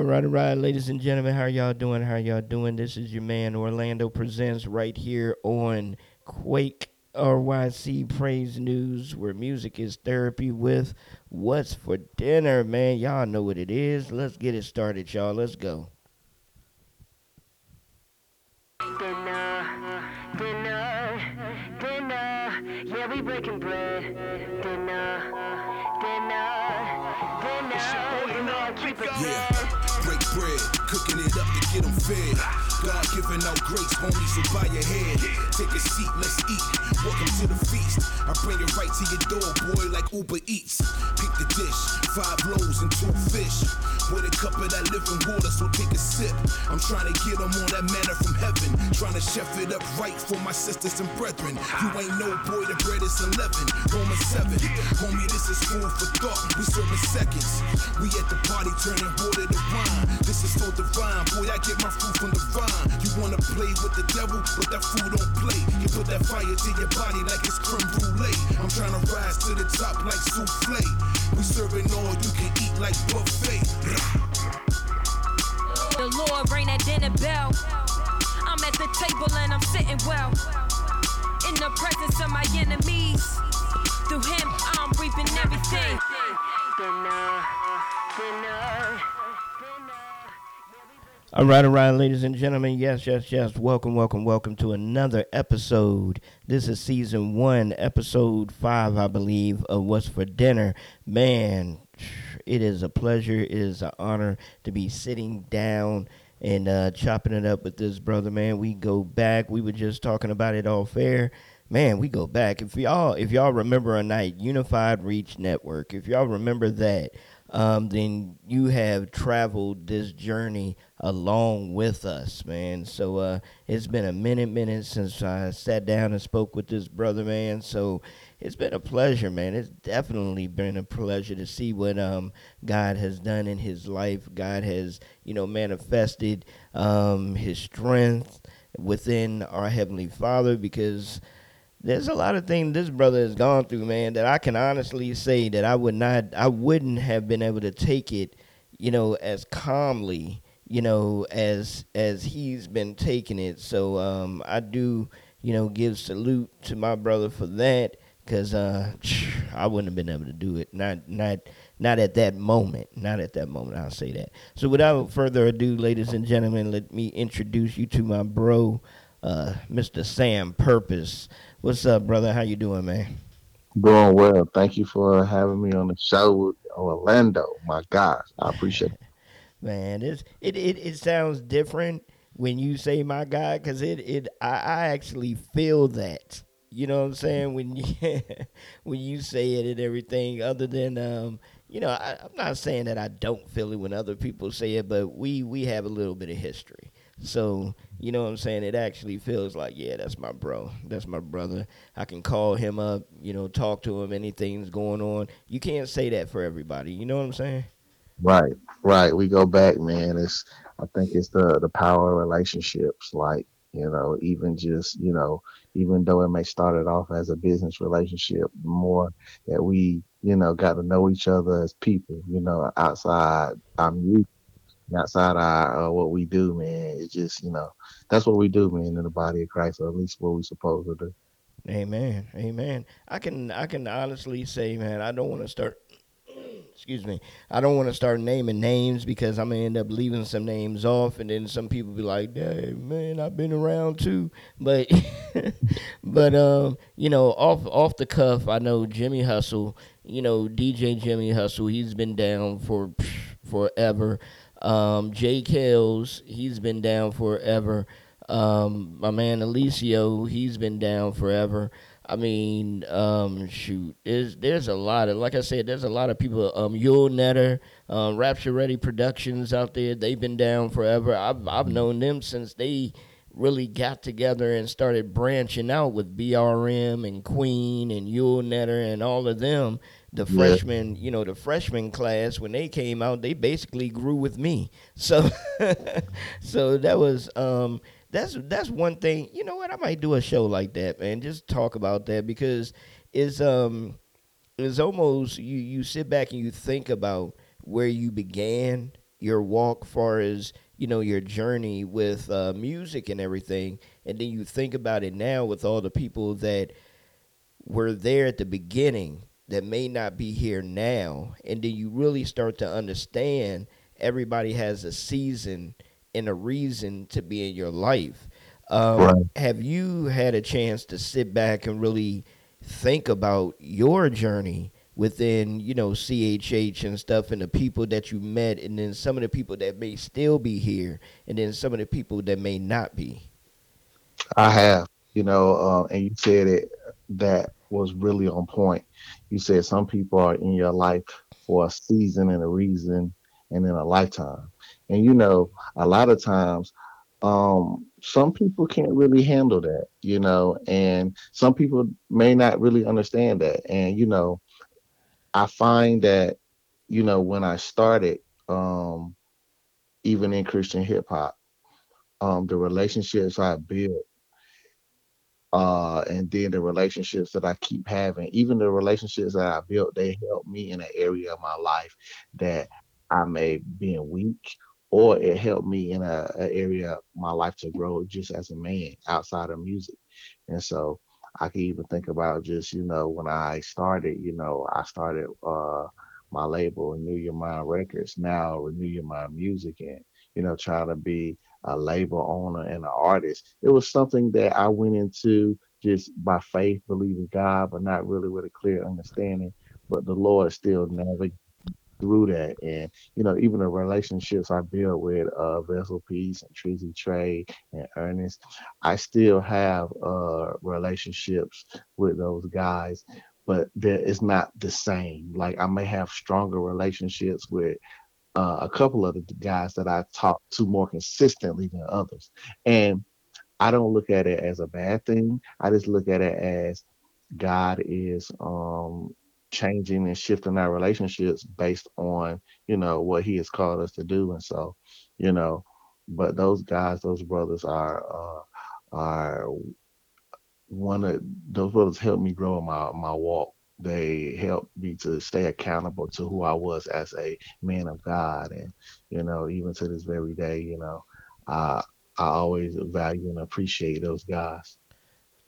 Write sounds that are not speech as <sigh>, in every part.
All right, all right, ladies and gentlemen, how y'all doing? How y'all doing? This is your man Orlando Presents right here on Quake RYC Praise News, where music is therapy with What's for Dinner, man. Y'all know what it is. Let's get it started, y'all. Let's go. Get them fed. God giving out grace, homie, so bow your head. Take a seat, let's eat. Welcome to the feast. I bring it right to your door, boy, like Uber Eats. Pick the dish, five loaves and two fish. With a cup of that living water, so take a sip. I'm trying to get them on that manna from heaven. Trying to chef it up right for my sisters and brethren. You ain't no boy, the bread is 11. Romans 7. Homie, this is food for thought. We serving seconds. We at the party turning water to wine. This is so divine. Boy, I get my food from the vine. You wanna play with the devil, but that food don't play. You put that fire to your body like it's creme brulee. I'm trying to rise to the top like souffle. We serving all you can eat like buffet. The Lord ring that dinner bell. I'm at the table and I'm sitting well. In the presence of my enemies. Through him, I'm reaping everything. dinner, dinner. All right, all right, ladies and gentlemen. Yes, yes, yes. Welcome, welcome, welcome to another episode. This is season one, episode five, I believe, of What's for Dinner. Man, it is a pleasure, it is an honor to be sitting down and uh, chopping it up with this brother, man. We go back. We were just talking about it all fair. Man, we go back. If y'all if y'all remember a night, Unified Reach Network, if y'all remember that, um, then you have traveled this journey along with us, man. So uh, it's been a minute, minute since I sat down and spoke with this brother, man. So it's been a pleasure, man. It's definitely been a pleasure to see what um, God has done in his life. God has, you know, manifested um, his strength within our Heavenly Father because there's a lot of things this brother has gone through, man, that I can honestly say that I would not, I wouldn't have been able to take it, you know, as calmly, you know, as as he's been taking it. So um, I do, you know, give salute to my brother for that, cause uh, I wouldn't have been able to do it, not not not at that moment, not at that moment. I'll say that. So without further ado, ladies and gentlemen, let me introduce you to my bro, uh, Mr. Sam Purpose. What's up, brother? How you doing, man? Doing well. Thank you for having me on the show with Orlando. My gosh, I appreciate it. <laughs> Man, it's, it it it sounds different when you say my guy, cause it it I, I actually feel that. You know what I'm saying? When you <laughs> when you say it and everything, other than um, you know, I, I'm not saying that I don't feel it when other people say it, but we we have a little bit of history. So, you know what I'm saying? It actually feels like, yeah, that's my bro. That's my brother. I can call him up, you know, talk to him, anything's going on. You can't say that for everybody. You know what I'm saying? Right, right. We go back, man. It's I think it's the the power of relationships. Like you know, even just you know, even though it may started off as a business relationship, more that we you know got to know each other as people. You know, outside our music, outside our uh, what we do, man. It's just you know that's what we do, man, in the body of Christ, or at least what we're supposed to do. Amen. Amen. I can I can honestly say, man, I don't want to start excuse me. I don't want to start naming names because I'm gonna end up leaving some names off, and then some people be like, "Hey, man, I've been around too." But, <laughs> but um, you know, off off the cuff, I know Jimmy Hustle. You know, DJ Jimmy Hustle. He's been down for <sniffs> forever. Um, Jay Kells, he's been down forever. Um, my man Alicio, he's been down forever. I mean, um, shoot, there's there's a lot of like I said, there's a lot of people. Um, Yule Netter, um, Rapture Ready Productions out there. They've been down forever. I've I've known them since they really got together and started branching out with BRM and Queen and Yule Netter and all of them. The Yeah. freshman, you know, the freshman class when they came out, they basically grew with me. So, <laughs> so that was um, that's that's one thing. You know what? I might do a show like that, man. Just talk about that because it's um, it's almost you you sit back and you think about where you began your walk far as you know your journey with uh, music and everything and then you think about it now with all the people that were there at the beginning that may not be here now and then you really start to understand everybody has a season and a reason to be in your life um, Right. have you had a chance to sit back and really think about your journey within you know CHH and stuff and the people that you met and then some of the people that may still be here and then some of the people that may not be I have, you know, uh, and you said it that was really on point. You said some people are in your life for a season and a reason and in a lifetime. And you know, a lot of times, um, some people can't really handle that, you know, and some people may not really understand that. And you know, I find that, you know, when I started, um, even in Christian hip hop, um, the relationships I built uh and then the relationships that I keep having, even the relationships that I built, they help me in an area of my life that I may be weak, or it helped me in a, a area of my life to grow just as a man outside of music. And so I can even think about just, you know, when I started, you know, I started uh my label Renew Your Mind Records, now Renew Your Mind Music and, you know, trying to be a label owner and an artist. It was something that I went into just by faith, believing God, but not really with a clear understanding. But the Lord still navigated through that. And, you know, even the relationships I built with uh Vessel Peace and Trizzy Trey and Ernest, I still have uh relationships with those guys. But there it's not the same. Like I may have stronger relationships with uh, a couple of the guys that I talk to more consistently than others. And I don't look at it as a bad thing. I just look at it as God is um changing and shifting our relationships based on, you know, what he has called us to do. And so, you know, but those guys, those brothers are uh are one of those brothers helped me grow in my my walk. They helped me to stay accountable to who I was as a man of God, and you know, even to this very day, you know, I I always value and appreciate those guys.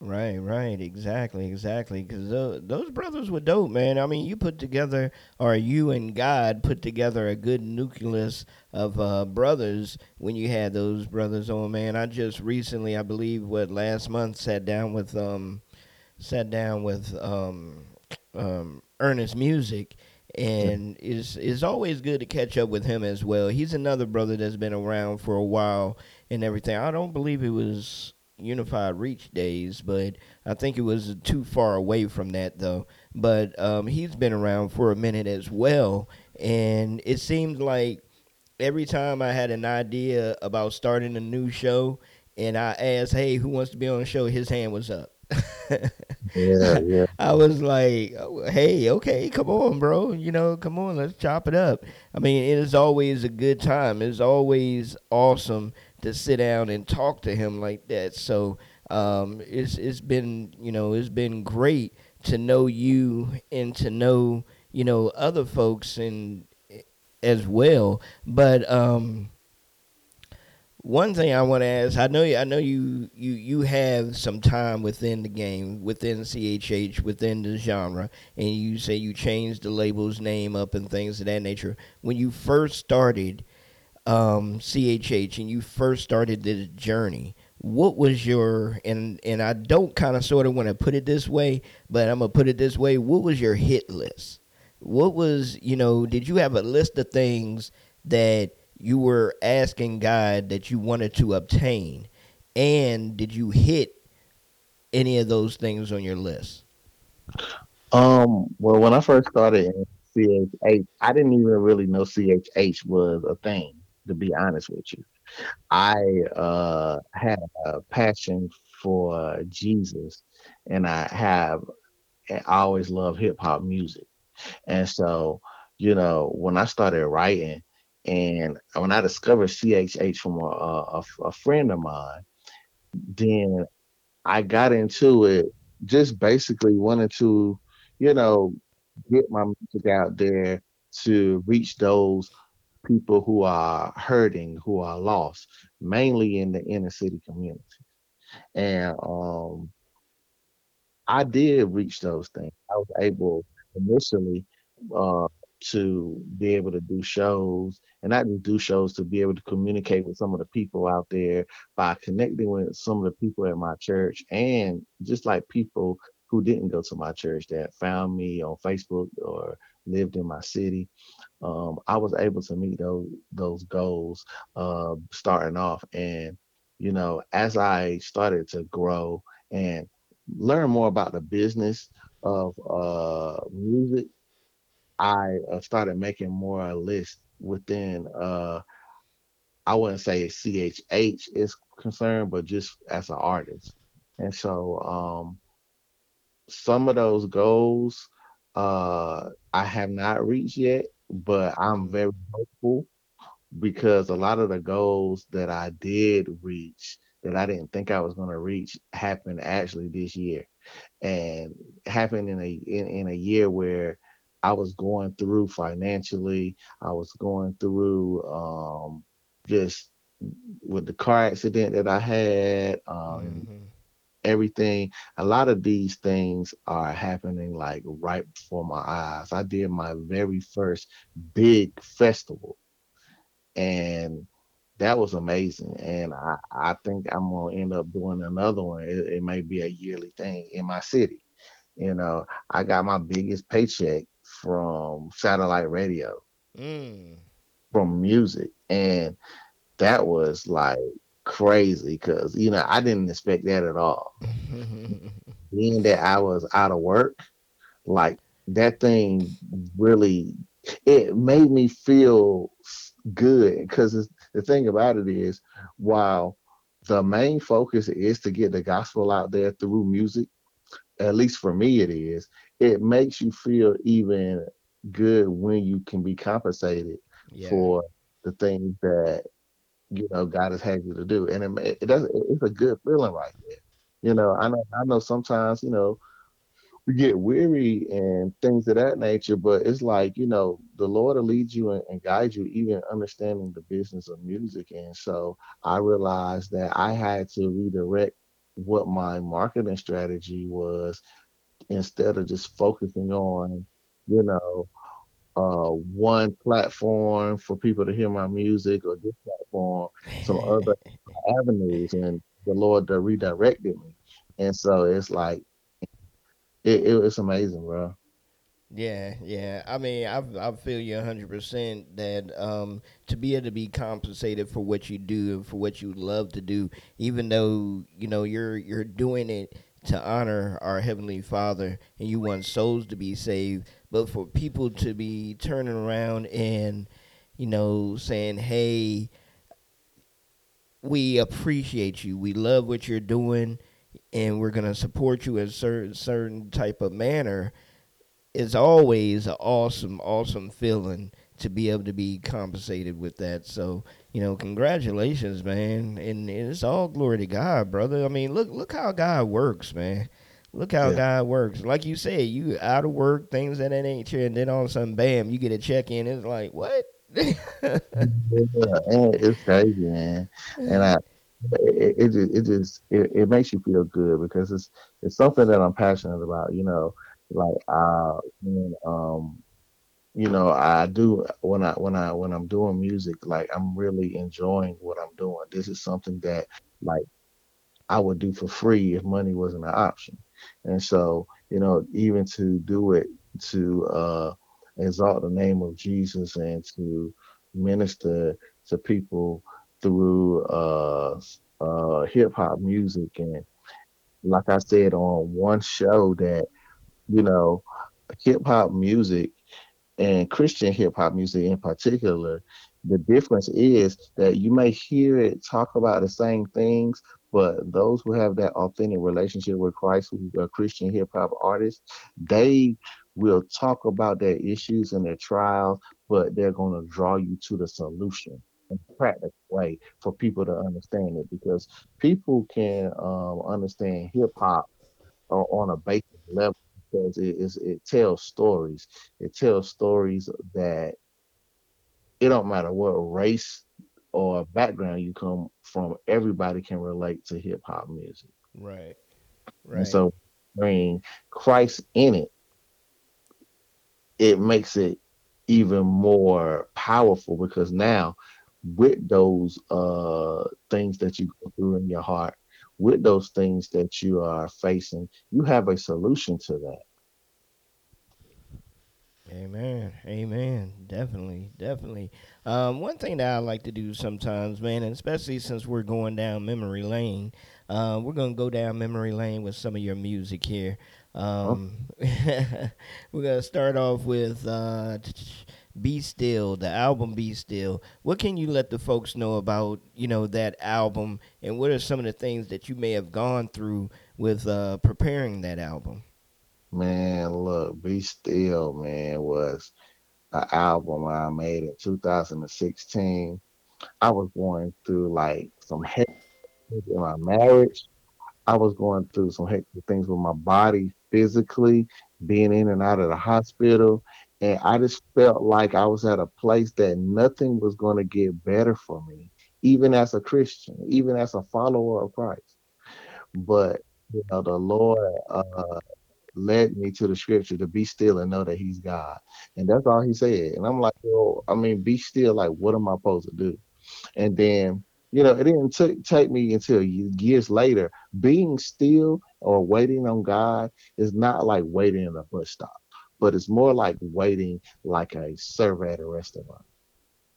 Right, right, exactly, exactly. Because those brothers were dope, man. I mean, you put together, or you and God put together a good nucleus of uh, brothers when you had those brothers on, man. I just recently, I believe, what last month, sat down with um, sat down with um, um, Ernest Music, and it's it's always good to catch up with him as well. He's another brother that's been around for a while and everything. I don't believe it was Unified Reach days, but I think it was too far away from that though. But um, he's been around for a minute as well, and it seemed like every time I had an idea about starting a new show, and I asked, "Hey, who wants to be on the show?" His hand was up. <laughs> Yeah, yeah. I was like, "Hey, okay, come on, bro. You know, come on, let's chop it up." I mean, it is always a good time. It's always awesome to sit down and talk to him like that. So, um, it's it's been you know it's been great to know you and to know you know other folks and as well. But um, one thing I want to ask, I know, I know you, you, you have some time within the game, within CHH, within the genre, and you say you changed the label's name up and things of that nature. When you first started um, CHH and you first started this journey, what was your and and I don't kind of sort of want to put it this way, but I'm gonna put it this way. What was your hit list? What was you know? Did you have a list of things that you were asking God that you wanted to obtain, and did you hit any of those things on your list? Um, well, when I first started CHH, I didn't even really know CHH was a thing, to be honest with you. I uh had a passion for Jesus and I have I always loved hip hop music. And so, you know, when I started writing and when I discovered CHH from a, a, a friend of mine, then I got into it just basically wanted to, you know, get my music out there to reach those people who are hurting, who are lost, mainly in the inner city community. And um, I did reach those things. I was able initially uh, to be able to do shows and not do shows to be able to communicate with some of the people out there by connecting with some of the people at my church and just like people who didn't go to my church that found me on Facebook or lived in my city. Um, I was able to meet those those goals uh, starting off, and you know, as I started to grow and learn more about the business of uh, music, I uh, started making more a list within. Uh, I wouldn't say CHH is concerned, but just as an artist. And so um, some of those goals uh, I have not reached yet, but I'm very hopeful because a lot of the goals that I did reach that I didn't think I was going to reach happened actually this year and happened in a in, in a year where I was going through financially, I was going through um just with the car accident that I had, um Mhm. Everything. A lot of these things are happening like right before my eyes. I did my very first big festival and that was amazing. And I, I think I'm gonna end up doing another one. It, it may be a yearly thing in my city. You know, I got my biggest paycheck from satellite radio, Mm. from music, and that was like crazy because you know I didn't expect that at all. <laughs> Being that I was out of work, like that thing really it made me feel good because the thing about it is while the main focus is to get the gospel out there through music at least for me it is it makes you feel even good when you can be compensated yeah. for the things that you know god has had you to do and it, it does it's a good feeling right there you know i know i know sometimes you know we get weary and things of that nature, but it's like, you know, the Lord will lead you and, and guide you, even understanding the business of music. And so I realized that I had to redirect what my marketing strategy was instead of just focusing on, you know, uh, one platform for people to hear my music or this platform, some other <laughs> avenues. And the Lord uh, redirected me. And so it's like, it, it, it's amazing, bro. Yeah, yeah. I mean, I I feel you a hundred percent that um to be able to be compensated for what you do and for what you love to do, even though you know you're you're doing it to honor our heavenly Father and you want souls to be saved, but for people to be turning around and you know saying, "Hey, we appreciate you. We love what you're doing, and we're gonna support you in certain certain type of manner." it's always an awesome, awesome feeling to be able to be compensated with that. So, you know, congratulations, man. And, and it's all glory to God, brother. I mean, look look how God works, man. Look how Yeah. God works. Like you said, you out of work, things of that nature, and then all of a sudden, bam, you get a check in. It's like, what? Yeah, it's crazy, man. And I, it, it just, it just, it, it makes you feel good because it's, it's something that I'm passionate about. You know, like, uh, when, um, you know, I do when I when I when I'm doing music, like I'm really enjoying what I'm doing. This is something that, like. I would do for free if money wasn't an option. And so, you know, even to do it to uh, exalt the name of Jesus and to minister to people through uh, uh, hip hop music. And like I said on one show, that, you know, hip hop music and Christian hip hop music in particular, the difference is that you may hear it talk about the same things, but those who have that authentic relationship with Christ, who are Christian hip hop artists, they will talk about their issues and their trials, but they're going to draw you to the solution in a practical way for people to understand it because people can um, understand hip hop o- on a basic level because it is it tells stories. It tells stories that it don't matter what race or background you come from, everybody can relate to hip hop music. Right. And Right. so bring Christ in it, it makes it even more powerful because now with those uh things that you go through in your heart, with those things that you are facing, you have a solution to that. Amen. Amen. Definitely. Definitely. Um, one thing that I like to do sometimes, man, and especially since we're going down memory lane, uh, we're going to go down memory lane with some of your music here. Um, <laughs> we're going to start off with uh, Be Still, the album Be Still. What can you let the folks know about, you know, that album and what are some of the things that you may have gone through with uh, preparing that album? Man, look, Be Still, man, was an album I made in 2016. I was going through like some hectic in my marriage. I was going through some hectic things with my body physically, being in and out of the hospital. And I just felt like I was at a place that nothing was going to get better for me, even as a Christian, even as a follower of Christ. But, you know, the Lord, uh, led me to the scripture to be still and know that he's God. And that's all he said. And I'm like, yo, I mean, be still, like, what am I supposed to do? And then, you know, it didn't ta- take me until years later. Being still or waiting on God is not like waiting in a bus stop, but it's more like waiting like a server at a restaurant.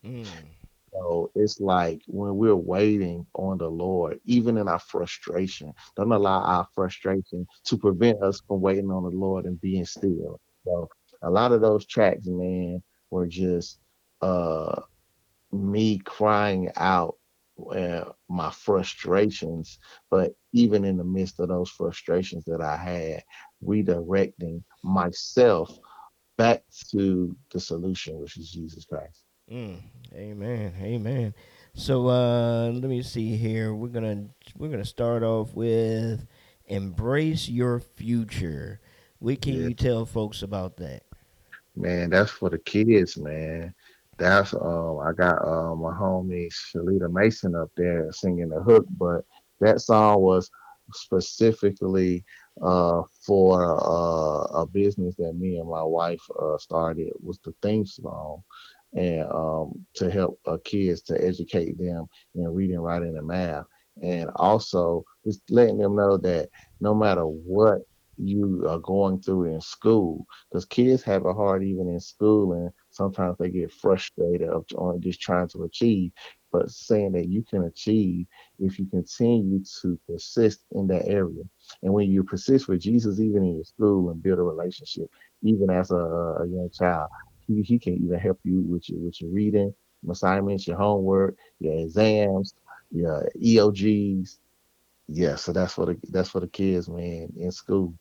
Mm. So it's like when we're waiting on the Lord, even in our frustration, don't allow our frustration to prevent us from waiting on the Lord and being still. So a lot of those tracks, man, were just uh me crying out uh, my frustrations, but even in the midst of those frustrations that I had, redirecting myself back to the solution, which is Jesus Christ. Mm, amen. Amen. So uh let me see here. We're gonna we're gonna start off with embrace your future. What can Yeah. you tell folks about that? Man, that's for the kids, man. That's um I got uh, my homie Shalita Mason up there singing the hook, but that song was specifically uh for uh, a business that me and my wife uh started was the theme song and um to help uh, kids to educate them in reading, writing, and math. And also just letting them know that no matter what you are going through in school, because kids have it hard even in school and sometimes they get frustrated of on just trying to achieve but saying that you can achieve if you continue to persist in that area and when you persist with jesus even in your school and build a relationship even as a, a young child he, he can even help you with your with your reading assignments your homework your exams your EOGs yeah so that's for the that's for the kids man in school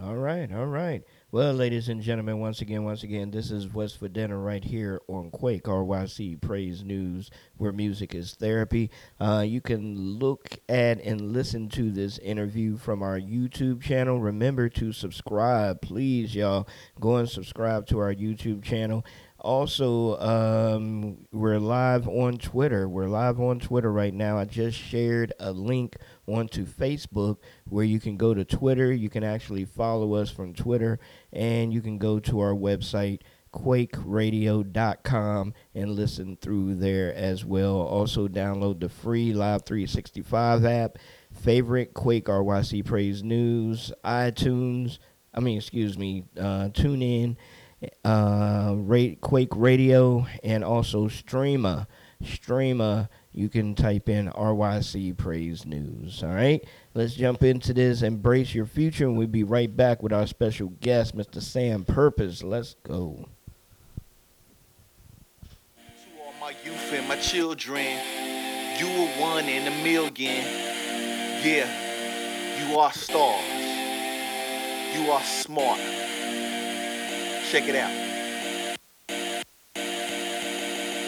All right, all right. Well, ladies and gentlemen, once again, once again, this is What's for Dinner right here on Quake RYC Praise News, where music is therapy. Uh, you can look at and listen to this interview from our YouTube channel. Remember to subscribe, please, y'all. Go and subscribe to our YouTube channel. Also, um, we're live on Twitter. We're live on Twitter right now. I just shared a link onto Facebook where you can go to Twitter. You can actually follow us from Twitter, and you can go to our website, quakeradio.com, and listen through there as well. Also, download the free Live 365 app, favorite Quake RYC Praise News, iTunes. I mean, excuse me, uh, TuneIn, uh, Quake Radio, and also Streema. Streema, you can type in RYC Praise News. All right, let's jump into this. Embrace your future, and we'll be right back with our special guest, Mr. Sam Purpose. Let's go. To all my youth and my children, you are one in a million. Yeah, you are stars. You are smart. Check it out.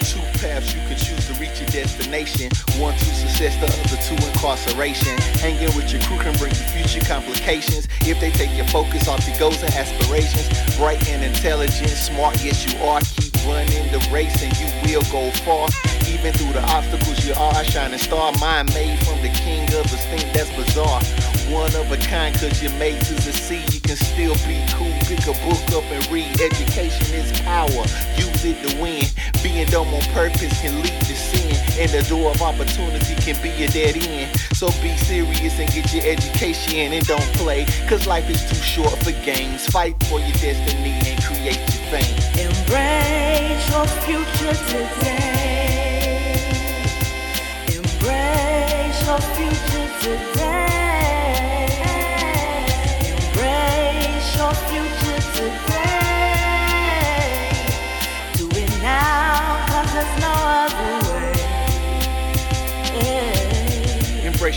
Two paths you could choose to reach your destination. One to success, the other to incarceration. Hanging with your crew can bring you future complications. If they take your focus off your goals and aspirations. Bright and intelligent, smart, yes you are. Keep running the race and you will go far. Even through the obstacles, you are a shining star. Mind made from the king of the stink that's bizarre. One of a kind, cause you're made to succeed. Can still be cool. Pick a book up and read. Education is power. Use it to win. Being dumb on purpose can lead to sin. And the door of opportunity can be a dead end. So be serious and get your education and don't play. Cause life is too short for games. Fight for your destiny and create your fame. Embrace your future today. Embrace your future today.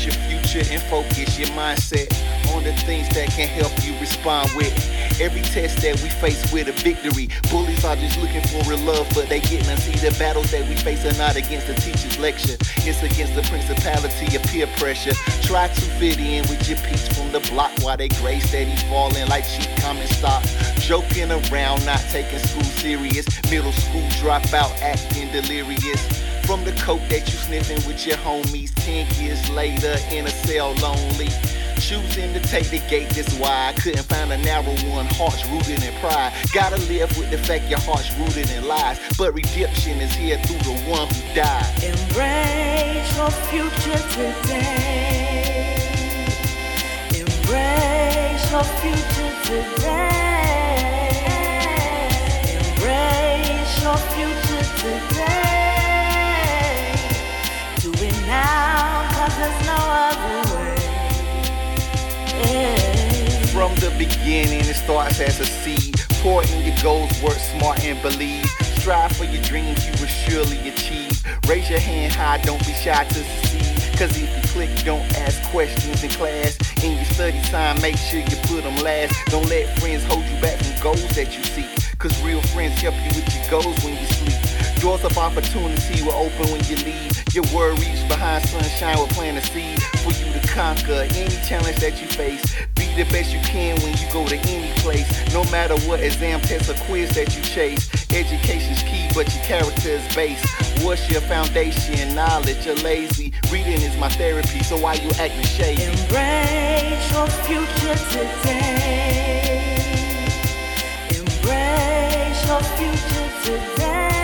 Embrace your future and focus your mindset on the things that can help you respond with. Every test that we face with a victory. Bullies are just looking for real love, but they getting to see the battles that we face are not against the teacher's lecture. It's against the principality of peer pressure. Try to fit in with your peeps from the block while they gray steady falling like cheap common stock. Joking around, not taking school serious. Middle school dropout, acting delirious. From the coke that you sniffing with your homies, 10 years later in a cell lonely. Choosing to take the gate this wide. Couldn't find a narrow one, hearts rooted in pride. Gotta live with the fact your heart's rooted in lies. But redemption is here through the one who died. Embrace your future today. Embrace your future today. Embrace your future today. From the beginning, it starts as a seed. Pour in your goals, work smart and believe. Strive for your dreams, you will surely achieve. Raise your hand high, don't be shy to succeed. Cause if you click, don't ask questions in class. In your study time, make sure you put them last. Don't let friends hold you back from goals that you seek. Cause real friends help you with your goals when you sleep. Doors of opportunity will open when you leave. Your worries behind sunshine will plant a seed for you to conquer any challenge that you face. Be the best you can when you go to any place. No matter what exam, test, or quiz that you chase. Education's key, but your character is base. What's your foundation? Knowledge, you're lazy. Reading is my therapy, so why you acting shady? Embrace your future today. Embrace your future today.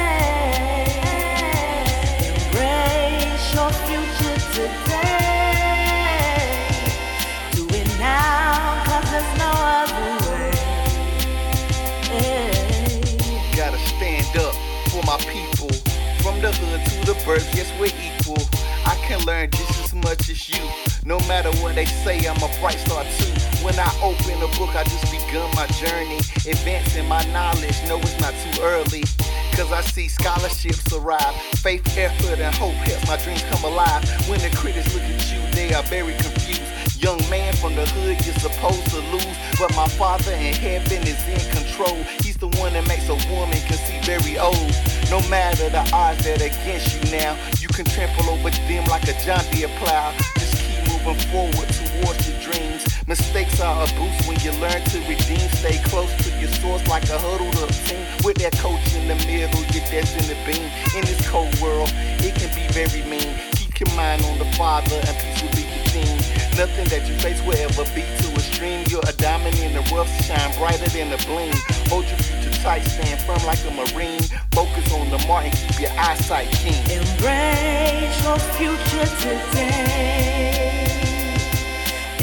Your future today. Gotta stand up for my people. From the hood to the birth, yes, we're equal. I can learn just as much as you. No matter what they say, I'm a bright star too. When I open a book, I just begun my journey. Advancing my knowledge, no, it's not too early. Cause I see scholarships arrive. Faith, effort, and hope help my dreams come alive. When the critics look at you, they are very confused. Young man from the hood, you're supposed to lose. But my father in heaven is in control. He's the one that makes a woman conceive very old. No matter the odds that are against you now, you can trample over them like a John Deere plow. Moving forward towards your dreams. Mistakes are a boost when you learn to redeem. Stay close to your source like a huddled up team. With that coach in the middle, destined to beam. In this cold world, it can be very mean. Keep your mind on the Father, and peace will be your theme. Nothing that you face will ever be too extreme. You're a diamond in the rough, shine brighter than a bling. Hold your future tight, stand firm like a marine. Focus on the mark and keep your eyesight keen. Embrace your future today.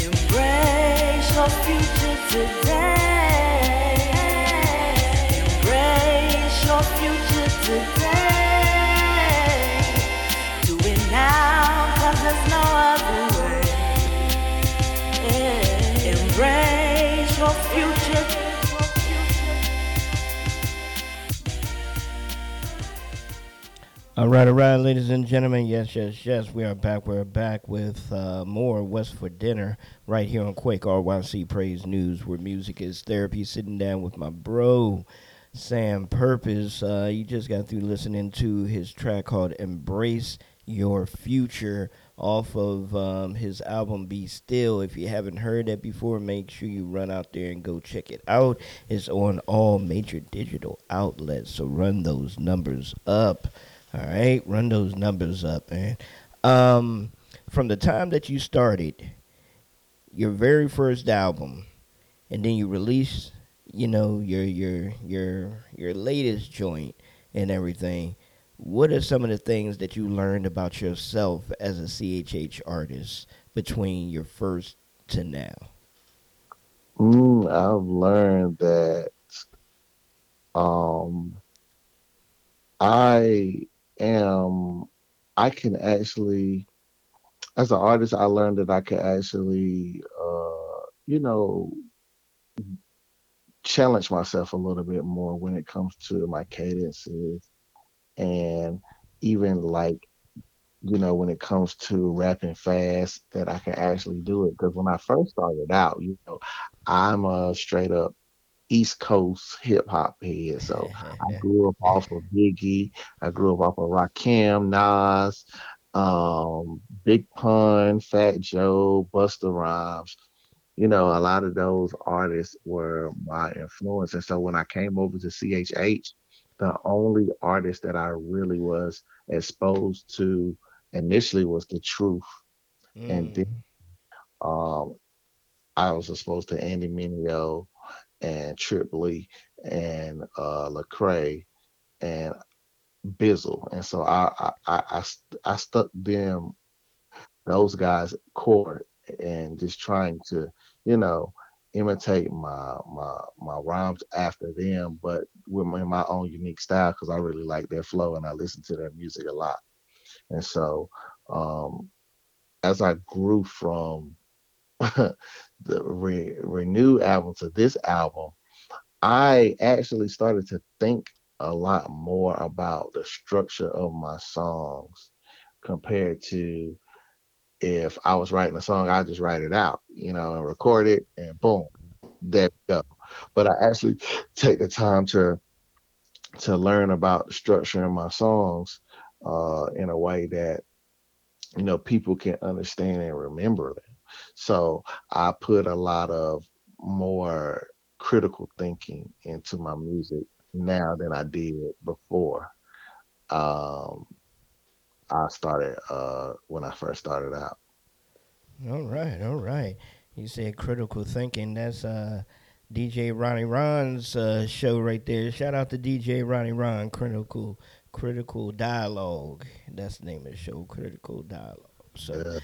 Embrace your future today. Embrace your future today. Do it now, cause there's no other way. Embrace your future. All right, all right, ladies and gentlemen. Yes, yes, yes. We are back. We're back with uh, more What's for Dinner right here on Quake RYC Praise News, where music is therapy. Sitting down with my bro, Sam Purpose. Uh, you just got through listening to his track called Embrace Your Future off of um, his album Be Still. If you haven't heard that before, make sure you run out there and go check it out. It's on all major digital outlets, so run those numbers up. All right, run those numbers up, man. Um, from the time that you started your very first album, and then you release, you know, your your your your latest joint and everything. What are some of the things that you learned about yourself as a CHH artist between your first to now? Mm, I've learned that um, I am, I can actually, as an artist, I learned that I can actually, uh, you know, challenge myself a little bit more when it comes to my cadences and even like you know when it comes to rapping fast that I can actually do it. Because when I first started out you know I'm a straight up East Coast hip hop head so <laughs> I grew up off of Biggie I grew up off of Rakim Nas um Big Pun Fat Joe Busta Rhymes you know, a lot of those artists were my influence. And so when I came over to CHH, the only artist that I really was exposed to initially was the truth. And Mm. then um, I was exposed to Andy Mineo and Trip Lee and uh, Lecrae and Bizzle. And so I, I, I, I, st- I stuck them those guys core and just trying to, you know, imitate my my my rhymes after them, but with my, my own unique style because I really like their flow and I listen to their music a lot. And so um as I grew from <laughs> the re- renew album to this album, I actually started to think a lot more about the structure of my songs compared to if I was writing a song, I just write it out, you know, and record it and boom, there we go. But I actually <laughs> take the time to to learn about in my songs uh in a way that you know people can understand and remember them. So I put a lot of more critical thinking into my music now than I did before. Um I started uh when I first started out. All right, all right. You said critical thinking. That's uh, DJ Ronnie Ron's uh, show right there. Shout out to DJ Ronnie Ron. Critical, critical dialogue. That's the name of the show. Critical dialogue. So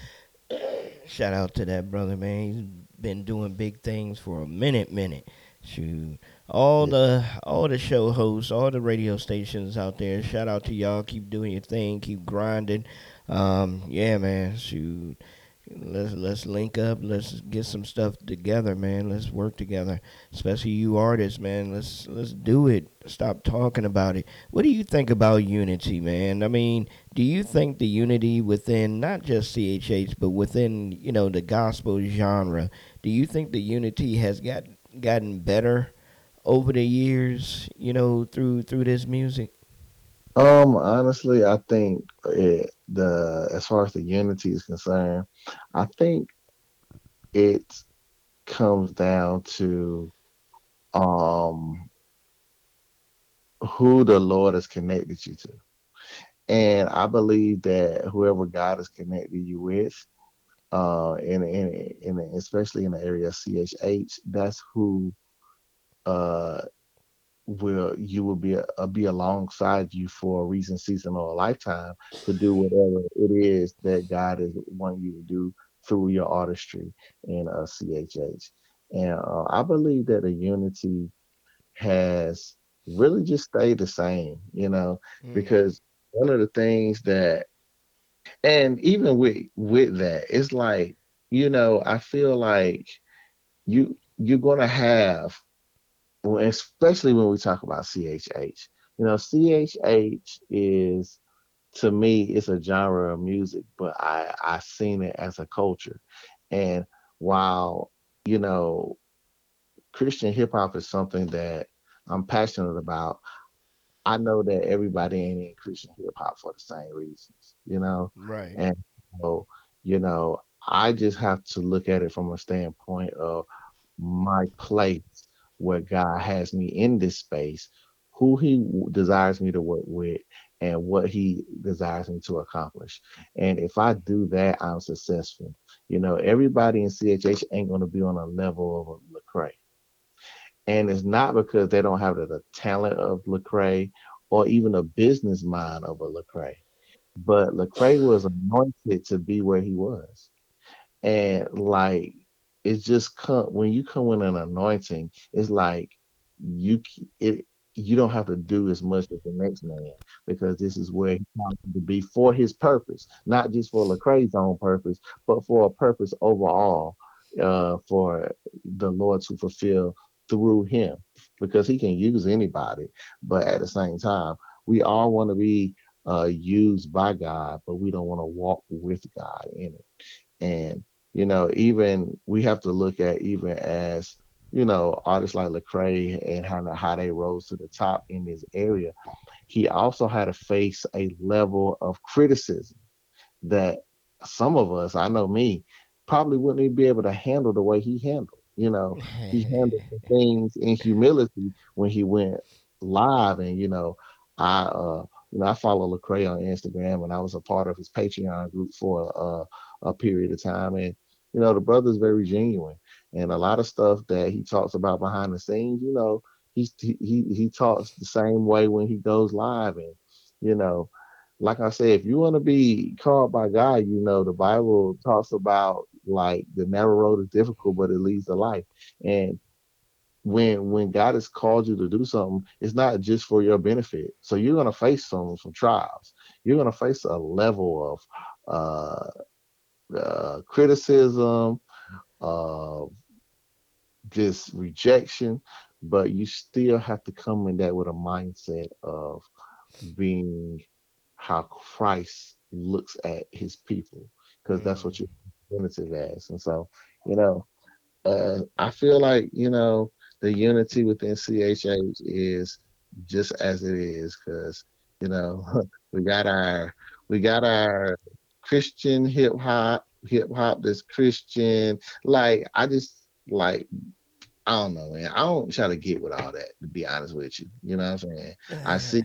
Yeah. <clears throat> shout out to that brother, man. He's been doing big things for a minute, minute. Shoot, all the all the show hosts, all the radio stations out there. Shout out to y'all. Keep doing your thing. Keep grinding. Um, yeah, man. Shoot, let's let's link up. Let's get some stuff together, man. Let's work together. Especially you artists, man. Let's let's do it. Stop talking about it. What do you think about unity, man? I mean, do you think the unity within not just CHH but within you know the gospel genre? Do you think the unity has got gotten better over the years? You know, through through this music. Um, honestly, I think it, the as far as the unity is concerned, I think it comes down to um who the Lord has connected you to. And I believe that whoever God has connected you with, uh, in in in especially in the area of CHH, that's who uh will you will be uh, be alongside you for a reason, season, or a lifetime to do whatever it is that God is wanting you to do through your artistry in uh, CHH. And uh, I believe that the unity has really just stayed the same, you know, Mm. because one of the things that, and even with with that, it's like, you know, I feel like you you're gonna have well, especially when we talk about CHH. You know, CHH is to me it's a genre of music, but I I seen it as a culture. And while you know Christian hip hop is something that I'm passionate about, I know that everybody ain't in Christian hip hop for the same reasons, you know, Right. and so you know, I just have to look at it from a standpoint of my place where God has me in this space, who He desires me to work with, and what He desires me to accomplish. And if I do that, I'm successful. You know, everybody in CHH ain't going to be on a level of a Lecrae. And it's not because they don't have the, the talent of Lecrae or even a business mind of a Lecrae. But Lecrae was anointed to be where he was and like it's just come when you come with an anointing it's like you it you don't have to do as much as the next man because this is where he comes to be for his purpose not just for Lecrae's own purpose but for a purpose overall uh for the lord to fulfill through him because he can use anybody but at the same time we all want to be uh used by god but we don't want to walk with god in it. And you know, even we have to look at even as you know artists like Lecrae and how how they rose to the top in this area. He also had to face a level of criticism that some of us, I know me, probably wouldn't even be able to handle the way he handled. You know, he handled <laughs> things in humility when he went live, and you know, I uh, you know, I follow Lecrae on Instagram, and I was a part of his Patreon group for uh, a period of time, and you know, the brother's very genuine, and a lot of stuff that he talks about behind the scenes, you know, he he, he talks the same way when he goes live, and you know like I said, if you want to be called by God, you know, the Bible talks about like the narrow road is difficult, but it leads to life. And when when God has called you to do something, it's not just for your benefit. So you're gonna face some some trials. You're gonna face a level of uh, uh criticism, uh just rejection, but you still have to come in that with a mindset of being how Christ looks at his people, because that's what Mm. you're representative as. And so, you know, uh, I feel like, you know, the unity within CHH is just as it is, because, you know, <laughs> we got our we got our Christian hip hop, hip hop that's Christian. Like I just like I don't know, man. I don't try to get with all that, to be honest with you. You know what I'm saying? I see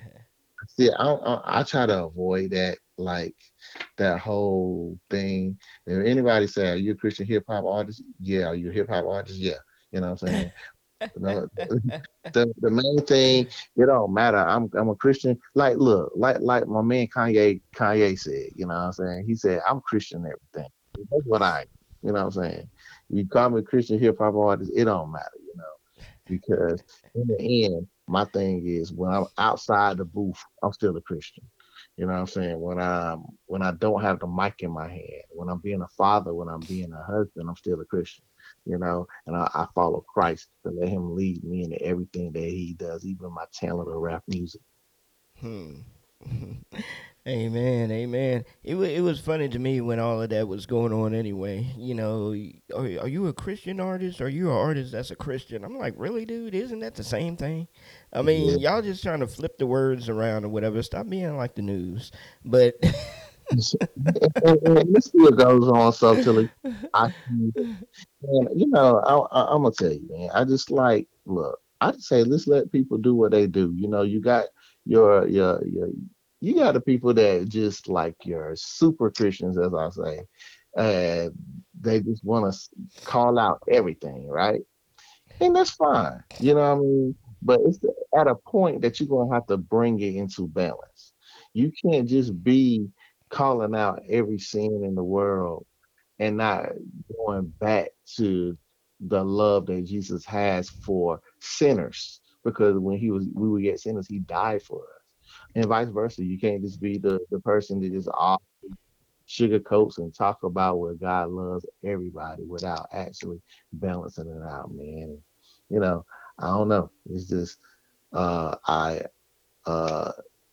See, I, I I try to avoid that, like that whole thing. If anybody say, "Are you a Christian hip hop artist?" Yeah. Are you a hip hop artist? Yeah. You know what I'm saying? The the main thing, it don't matter. I'm I'm a Christian. Like, look, like like my man Kanye Kanye said. You know what I'm saying? He said, "I'm Christian in everything." That's what I. You know what I'm saying? You call me a Christian hip hop artist, it don't matter. You know because in the end, my thing is when I'm outside the booth, I'm still a Christian. You know what I'm saying? When I'm when I don't have the mic in my hand, when I'm being a father, when I'm being a husband, I'm still a Christian. You know, and I, I follow Christ to let Him lead me into everything that He does, even my talent of rap music. Hmm. <laughs> amen, amen. It wa it was funny to me when all of that was going on. Anyway, you know, are, are you a Christian artist? Are you an artist that's a Christian? I'm like, really, dude? Isn't that the same thing? I Yeah. mean, y'all just trying to flip the words around or whatever. Stop being like the news. But <laughs> And, and, and this still goes on subtly. I Man, you know, I, I, I'm gonna tell you, man. I just like look. I just say let's let people do what they do. You know, you got your your your you got the people that just like your super Christians, as I say, and they just want to call out everything, right? And that's fine. You know what I mean? But it's at a point that you're gonna have to bring it into balance. You can't just be calling out every sin in the world and not going back to the love that Jesus has for sinners. Because when he was we were yet sinners, he died for us. And vice versa. You can't just be the, the person that just all sugarcoats and talk about where God loves everybody without actually balancing it out, man. You know, I don't know. It's just uh I uh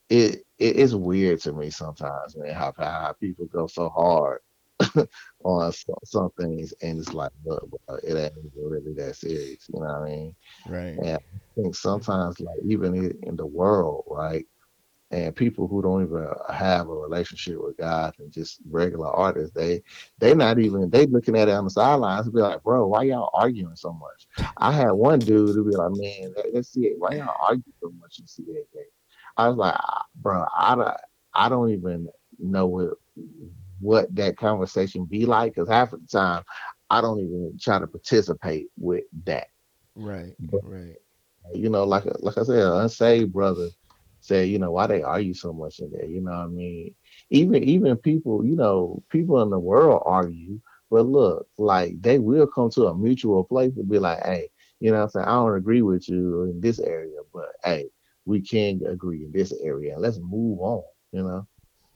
it it is weird to me sometimes, man, how how people go so hard <laughs> on some, some things, and it's like, look, bro, it ain't really that serious. You know what I mean? right, And I think sometimes, like even in, in the world, right, and people who don't even have a relationship with God and just regular artists, they they not even they looking at it on the sidelines and be like, bro, why y'all arguing so much? I had one dude who be like, man, let's see it. Why y'all argue so much in CHH? I was like, "Ah, bro, I don't, I don't even know what what that conversation be like because half of the time I don't even try to participate with that. Right. But- Right. You know, like like I said, unsaved brother said, you know, why they argue so much in there. You know what I mean? Even even people, you know, people in the world argue, but look, like they will come to a mutual place and be like, hey, you know what I'm saying? I don't agree with you in this area, but hey, we can agree in this area. Let's move on, you know?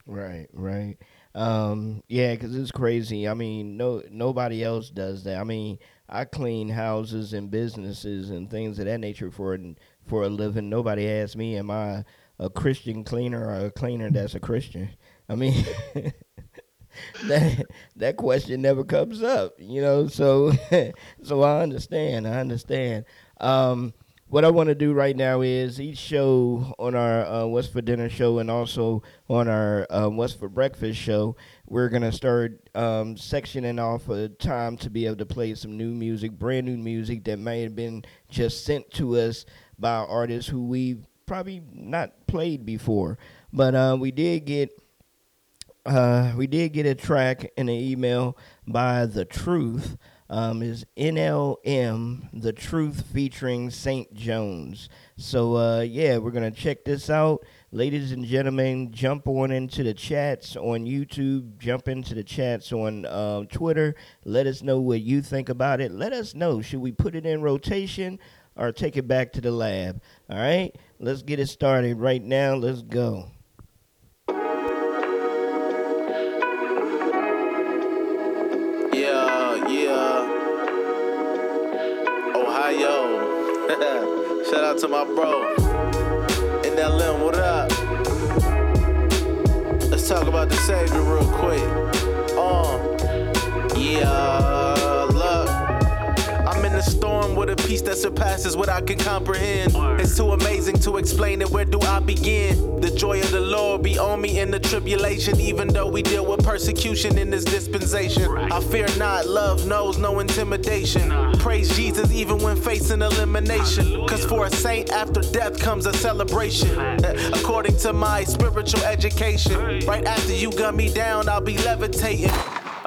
Right, right. Um, yeah, because it's crazy. I mean, no, nobody else does that. I mean, I clean houses and businesses and things of that nature for for a living. Nobody asks me, am I a Christian cleaner or a cleaner that's a Christian? I mean, <laughs> that that question never comes up, you know. So, <laughs> so I understand. I understand. Um, what I want to do right now is each show on our uh, What's for Dinner show and also on our um, What's for Breakfast show, we're gonna start um, sectioning off a time to be able to play some new music, brand new music that may have been just sent to us by artists who we've probably not played before. But uh, we did get uh, we did get a track in an email by The Truth. Um, is NLM The Truth featuring St. Jones. So uh, yeah, we're gonna check this out, ladies and gentlemen. Jump on into the chats on YouTube. Jump into the chats on um, Twitter. Let us know what you think about it. Let us know should we put it in rotation or take it back to the lab. All right, let's get it started right now. Let's go. Shout out to my bro. NLM, what up? Let's talk about the Savior real quick. Surpasses what I can comprehend. It's too amazing to explain it. Where do I begin? The joy of the Lord be on me in the tribulation, even though we deal with persecution in this dispensation. I fear not, love knows no intimidation. Praise Jesus even when facing elimination. Cause for a saint, after death comes a celebration. <laughs> According to my spiritual education, right after you gun me down, I'll be levitating.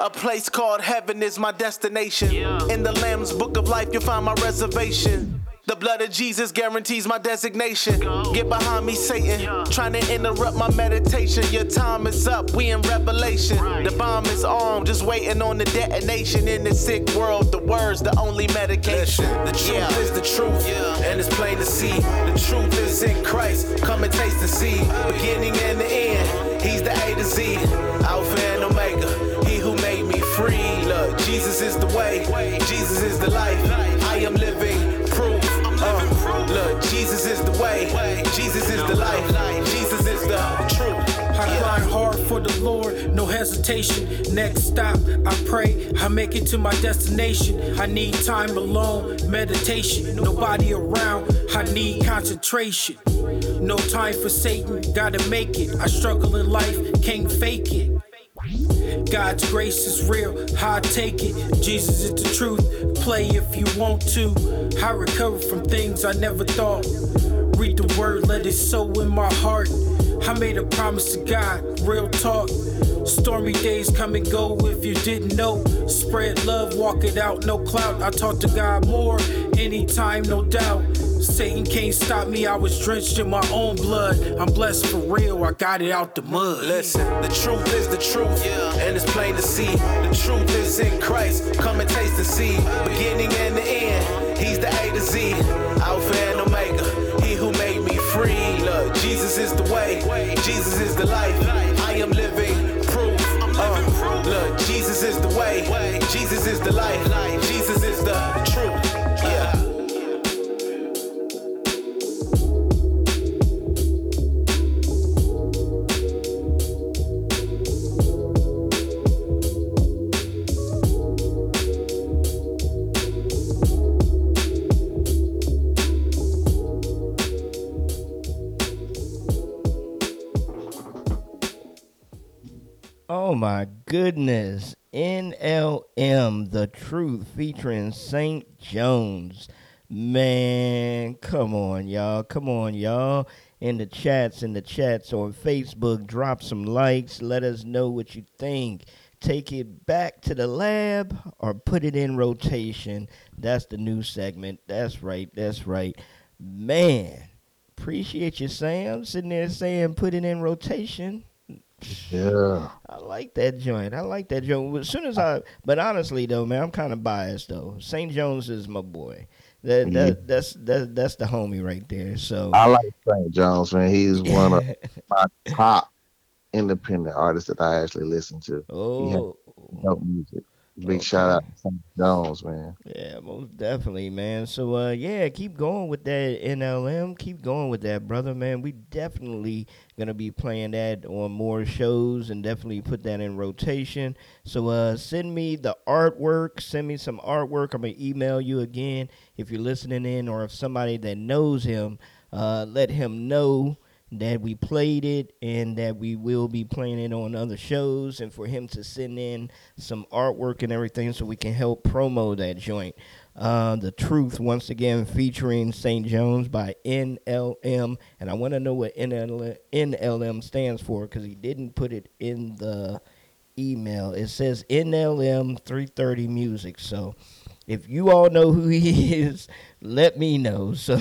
A place called heaven is my destination. In the Lamb's book of life, you'll find my reservation. The blood of Jesus guarantees my designation. Get behind me, Satan. Trying to interrupt my meditation. Your time is up. We in Revelation. The bomb is armed, just waiting on the detonation. In this sick world, the words the only medication. The truth is the truth, and it's plain to see. The truth is in Christ. Come and taste and see. Beginning and the end. He's the A to Z, Alpha and Omega. Jesus is the way. Jesus is the life. I am living proof. Uh, look, Jesus is the way. Jesus is the life. Jesus is the truth. I grind hard for the Lord, no hesitation. Next stop, I pray I make it to my destination. I need time alone, meditation. Nobody around, I need concentration. No time for Satan, gotta make it. I struggle in life, can't fake it. God's grace is real, how I take it. Jesus is the truth, play if you want to. I recover from things I never thought. Read the word, let it sow in my heart. I made a promise to God, real talk. Stormy days come and go if you didn't know. Spread love, walk it out, no clout. I talk to God more, anytime, no doubt. Satan can't stop me, I was drenched in my own blood. I'm blessed for real, I got it out the mud. Listen, the truth is the truth, and it's plain to see. The truth is in Christ. Come and taste and see. Beginning and the end. He's the A to Z, Alpha and Omega. He who made me free. Look, Jesus is the way. Jesus is the life. I am living proof. Uh, look, Jesus is the way. Jesus is the life. Oh my goodness. NLM, The Truth, featuring St. Jones. Man, come on, y'all. Come on, y'all. In the chats, in the chats on Facebook, drop some likes. Let us know what you think. Take it back to the lab or put it in rotation. That's the new segment. That's right. That's right. Man, appreciate you, Sam. Sitting there saying put it in rotation. Yeah. I like that joint. I like that joint. As soon as I, but honestly though, man, I'm kind of biased though. St. Jones is my boy. That, mm-hmm. that Yeah. that's that, that's the homie right there. So I like St. Jones, man. He's one of <laughs> my top independent artists that I actually listen to. He has oh dope music. Big Okay. shout out to. Jones, man. yeah, most definitely, man. So uh, yeah, keep going with that NLM. Keep going with that, brother, man. We definitely gonna be playing that on more shows and definitely put that in rotation. So uh, send me the artwork. Send me some artwork. I'm gonna email you again if you're listening in, or if somebody that knows him, uh, let him know that we played it and that we will be playing it on other shows, and for him to send in some artwork and everything so we can help promo that joint. Uh, the Truth, once again, featuring St. Jones by NLM. And I want to know what NL- NLM stands for because he didn't put it in the email. It says NLM 330 Music. So if you all know who he <laughs> is, let me know so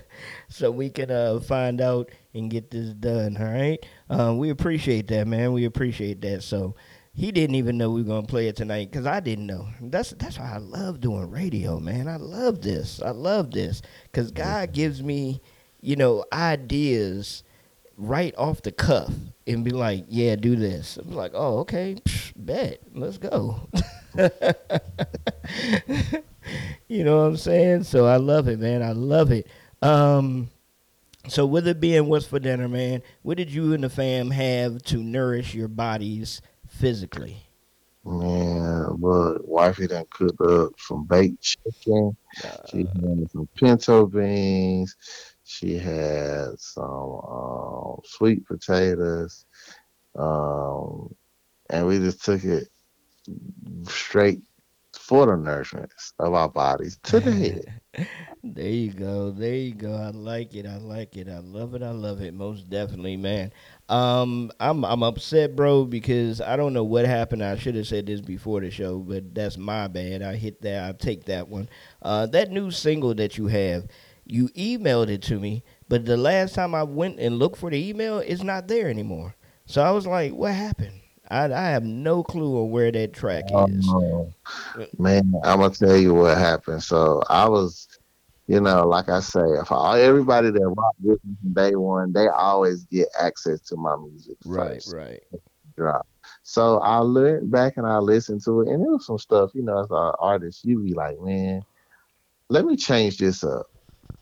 <laughs> so we can uh, find out and get this done. All right, uh, we appreciate that, man. We appreciate that. So he didn't even know we were gonna play it tonight because I didn't know. That's that's why I love doing radio, man. I love this. I love this because God gives me, you know, ideas right off the cuff and be like, yeah, do this. I'm like, oh, okay, Psh, bet, let's go. <laughs> you know what I'm saying? So I love it, man. I love it. Um, so with it being what's for dinner, man, what did you and the fam have to nourish your bodies physically? Man, but wifey done cooked up some baked chicken. She had some pinto beans. She had some um, sweet potatoes. Um, and we just took it straight for the nourishment of our bodies to the <laughs> head. There you go. There you go. I like it. I like it. I love it. I love it. Most definitely, man. Um, I'm I'm upset, bro, because I don't know what happened. I should have said this before the show, but that's my bad. I hit that. I take that one. Uh, that new single that you have, you emailed it to me, but the last time I went and looked for the email, it's not there anymore. So I was like, what happened? I I have no clue on where that track is. Oh, man, I'm gonna tell you what happened. So I was, you know, like I say, if I, everybody that rock with me from day one, they always get access to my music Right, first right. drop. So I went back and I listened to it, and it was some stuff, you know, as an artist, you be like, man, let me change this up.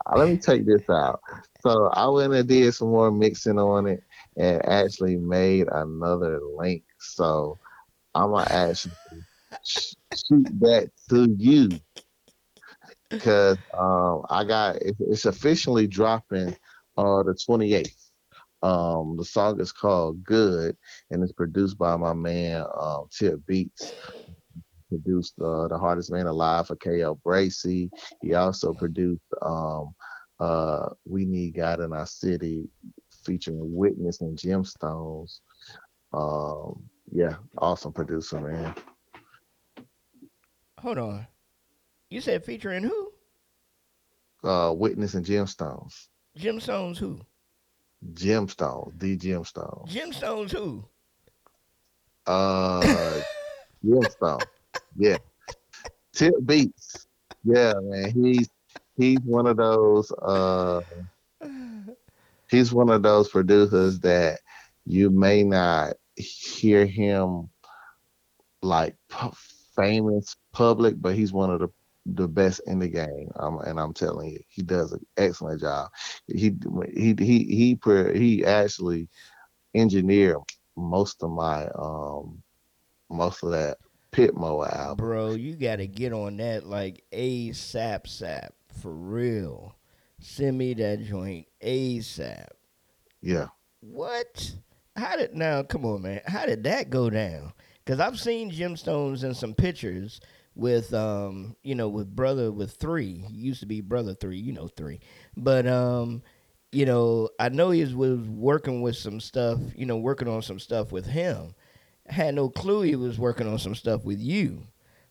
<laughs> Let me take this out. So I went and did some more mixing on it and actually made another link. So I'm gonna actually shoot that to you because um, I got it, it's officially dropping uh the 28th. Um, the song is called Good and it's produced by my man um, Tip Beats. Produced uh, the hardest man alive for KL Bracy. He also produced um, uh, We Need God in Our City featuring Witness and Gemstones. Um, yeah, awesome producer, man. Hold on. You said featuring who? Uh, Witness and Gemstones. Jim Stones who? Gemstones, the Gemstones. Jim Stones who? Uh, <laughs> Gemstone. Yeah. Tip Beats. Yeah, man. He's he's one of those uh he's one of those producers that you may not hear him like famous public, but he's one of the the best in the game. Um, and I'm telling you, he does an excellent job. He he he he he actually engineered most of my um most of that pit mower album. Bro, you gotta get on that like ASAP sap for real. Send me that joint ASAP. Yeah. What? how did now? Come on, man. How did that go down? Because I've seen gemstones in some pictures with um, you know, with brother with three. He used to be brother three, you know, three. But um, you know, I know he was, working with some stuff, you know, working on some stuff with him. Had no clue he was working on some stuff with you.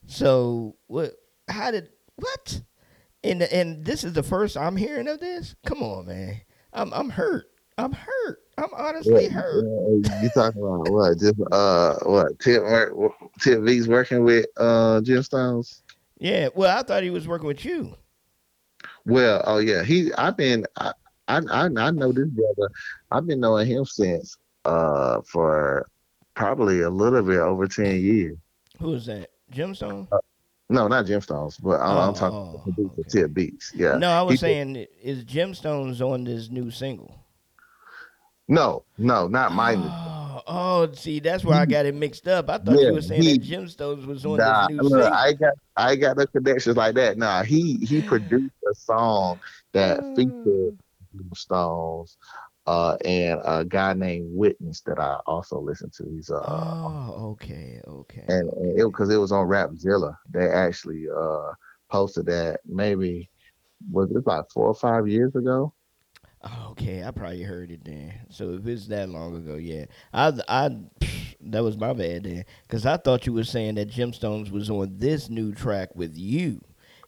So what? How did what? And and this is the first I'm hearing of this. Come on, man. I'm I'm hurt. I'm hurt. I'm honestly What, hurt. uh, you talking about what? Just uh, what? Tip? Tip Beats working with uh gemstones. Yeah. Well, I thought he was working with you. Well, oh yeah, he. I've been. I, I I know this brother. I've been knowing him since uh for probably a little bit over ten years. Who is that? Gemstone? No, not gemstones, but I'm, I'm talking Oh, about producer Tip Beats. Yeah. No, I was He- saying is Gemstones on this new single. No, no, not mine. Oh, oh, see, that's where I got it mixed up. I thought Yeah, you were saying he- that Gemstones was on Nah, this new look. I got I got no connections like that. Nah, he he produced a song that Mm. featured Stones, uh, and a guy named Witness that I also listen to. He's uh, oh, okay, okay. and, and it because it was on Rapzilla. They actually uh posted that maybe was it about four or five years ago. Okay, I probably heard it then. So if it's that long ago, yeah, I, I, that was my bad then, because I thought you were saying that Gemstones was on this new track with you,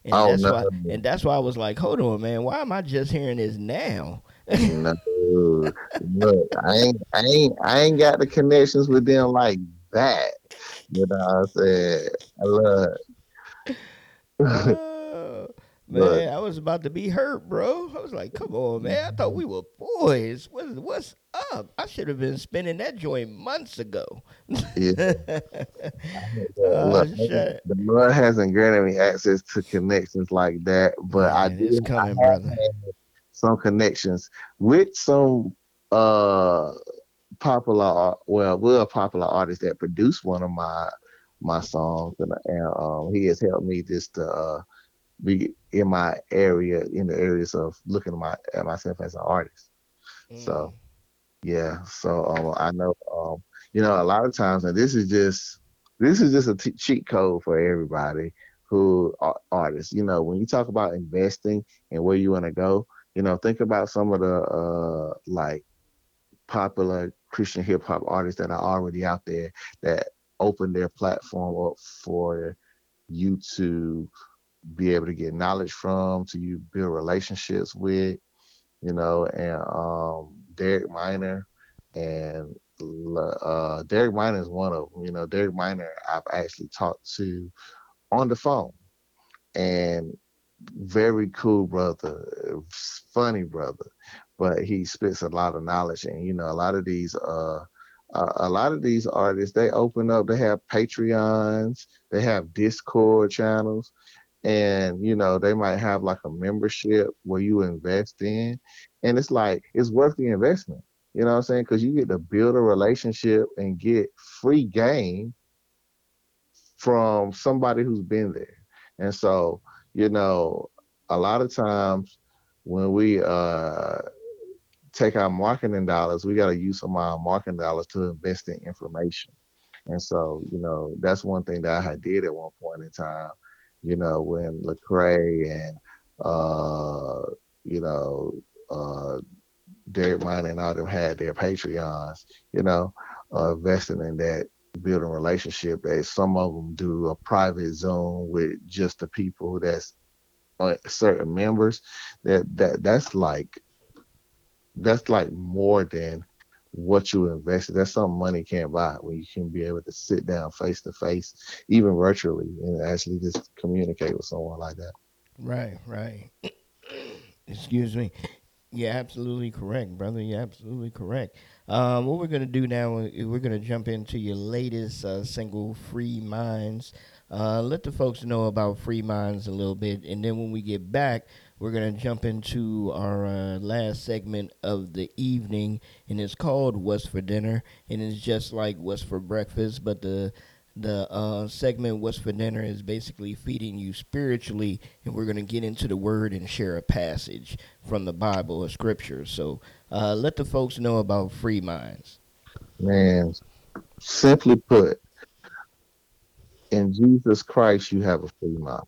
and Oh, that's no, why, and that's why I was like, hold on, man, why am I just hearing this now? no, <laughs> look, I ain't, I ain't, I ain't got the connections with them like that. You know what I'm saying? I love. Oh, man, I was about to be hurt, bro. I was like, come on, man, I thought we were boys. What's what's up? I should have been spending that joint months ago. Yeah. <laughs> Oh, Look, shit. the Lord hasn't granted me access to connections like that, but I Man, do. it's coming, I have brother. some connections with some uh popular, ar- well, well, popular artist that produced one of my my songs, and, and um, he has helped me just to uh, be in my area, in the areas of looking at my at myself as an artist. Mm. So yeah, so um, I know um, you know a lot of times, and this is just this is just a t- cheat code for everybody who are artists. You know, when you talk about investing and where you want to go, you know, think about some of the uh like popular Christian hip hop artists that are already out there that open their platform up for you to be able to get knowledge from, to you build relationships with, you know, and um Derek Minor and uh Derek Minor is one of them. You know, Derek Minor I've actually talked to on the phone and very cool brother, funny brother, but he spits a lot of knowledge and you know a lot of these uh uh, a lot of these artists they open up they have patreons they have discord channels and you know they might have like a membership where you invest in and it's like it's worth the investment you know what i'm saying? Because you get to build a relationship and get free game from somebody who's been there. And so you know a lot of times when we uh take our marketing dollars we got to use some of our marketing dollars to invest in information. And so you know that's one thing that i did at one point in time you know when lecrae and uh you know uh Derek Mine and all them had their Patreons, you know, uh, investing in that, building relationship. That some of them do a private zone with just the people that's uh, certain members. That that that's like that's like more than what you invested. That's something money can't buy when you can be able to sit down face to face, even virtually, and actually just communicate with someone like that. Right, right. <clears throat> Excuse me. You're absolutely correct, brother. You're absolutely correct. Um, what we're gonna do now is we're gonna jump into your latest uh, single, "Free Minds." Uh, let the folks know about Free Minds a little bit, and then when we get back, we're gonna jump into our uh, last segment of the evening, and it's called "What's for Dinner," and it's just like "What's for Breakfast," but the the uh, segment "What's for Dinner" is basically feeding you spiritually, and we're gonna get into the Word and share a passage from the Bible or Scripture. So uh, let the folks know about Free Minds. Man, simply put, in Jesus Christ, you have a free mind.